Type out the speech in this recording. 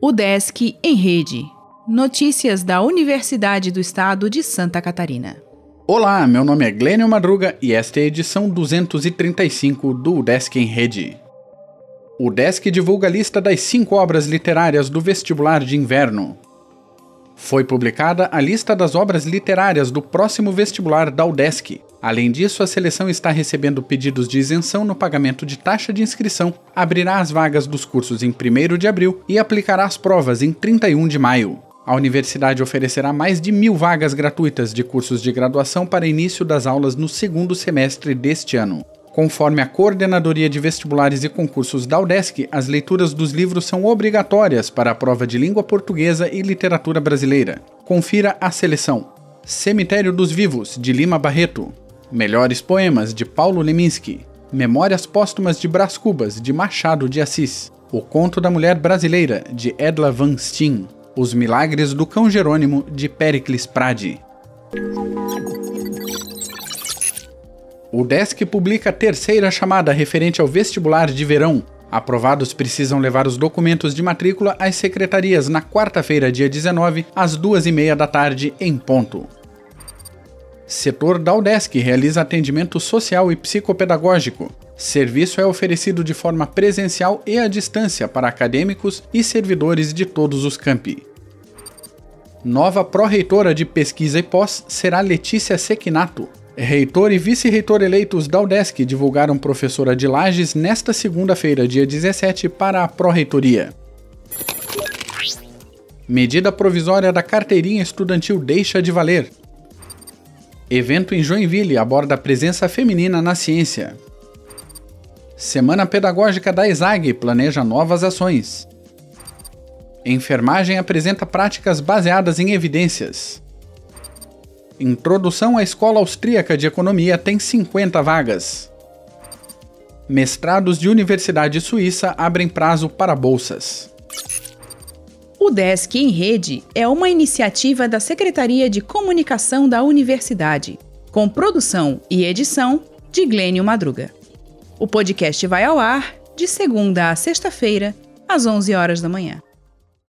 O Desk em Rede. Notícias da Universidade do Estado de Santa Catarina. Olá, meu nome é Glênio Madruga e esta é a edição 235 do Desk em Rede. O Desk divulga a lista das cinco obras literárias do vestibular de inverno. Foi publicada a lista das obras literárias do próximo vestibular da UDESC. Além disso, a seleção está recebendo pedidos de isenção no pagamento de taxa de inscrição, abrirá as vagas dos cursos em 1 de abril e aplicará as provas em 31 de maio. A universidade oferecerá mais de mil vagas gratuitas de cursos de graduação para início das aulas no segundo semestre deste ano. Conforme a Coordenadoria de Vestibulares e Concursos da UDESC, as leituras dos livros são obrigatórias para a prova de língua portuguesa e literatura brasileira. Confira a seleção: Cemitério dos Vivos, de Lima Barreto, Melhores Poemas, de Paulo Leminski, Memórias Póstumas de Brás Cubas, de Machado de Assis, O Conto da Mulher Brasileira, de Edla Van Steen, Os Milagres do Cão Jerônimo, de Pericles Pradi. O DESC publica a terceira chamada referente ao vestibular de verão. Aprovados precisam levar os documentos de matrícula às secretarias na quarta-feira, dia 19, às duas e meia da tarde, em ponto. Setor da UDESC realiza atendimento social e psicopedagógico. Serviço é oferecido de forma presencial e à distância para acadêmicos e servidores de todos os campi. Nova pró-reitora de pesquisa e pós será Letícia Sequinato. Reitor e vice-reitor eleitos da UDESC divulgaram professora de Lages nesta segunda-feira, dia 17, para a pró-reitoria. Medida provisória da carteirinha estudantil deixa de valer. Evento em Joinville aborda a presença feminina na ciência. Semana Pedagógica da ESAG planeja novas ações. Enfermagem apresenta práticas baseadas em evidências. Introdução à Escola Austríaca de Economia tem 50 vagas. Mestrados de Universidade Suíça abrem prazo para bolsas. O Desk em Rede é uma iniciativa da Secretaria de Comunicação da Universidade, com produção e edição de Glênio Madruga. O podcast vai ao ar de segunda a sexta-feira, às 11 horas da manhã.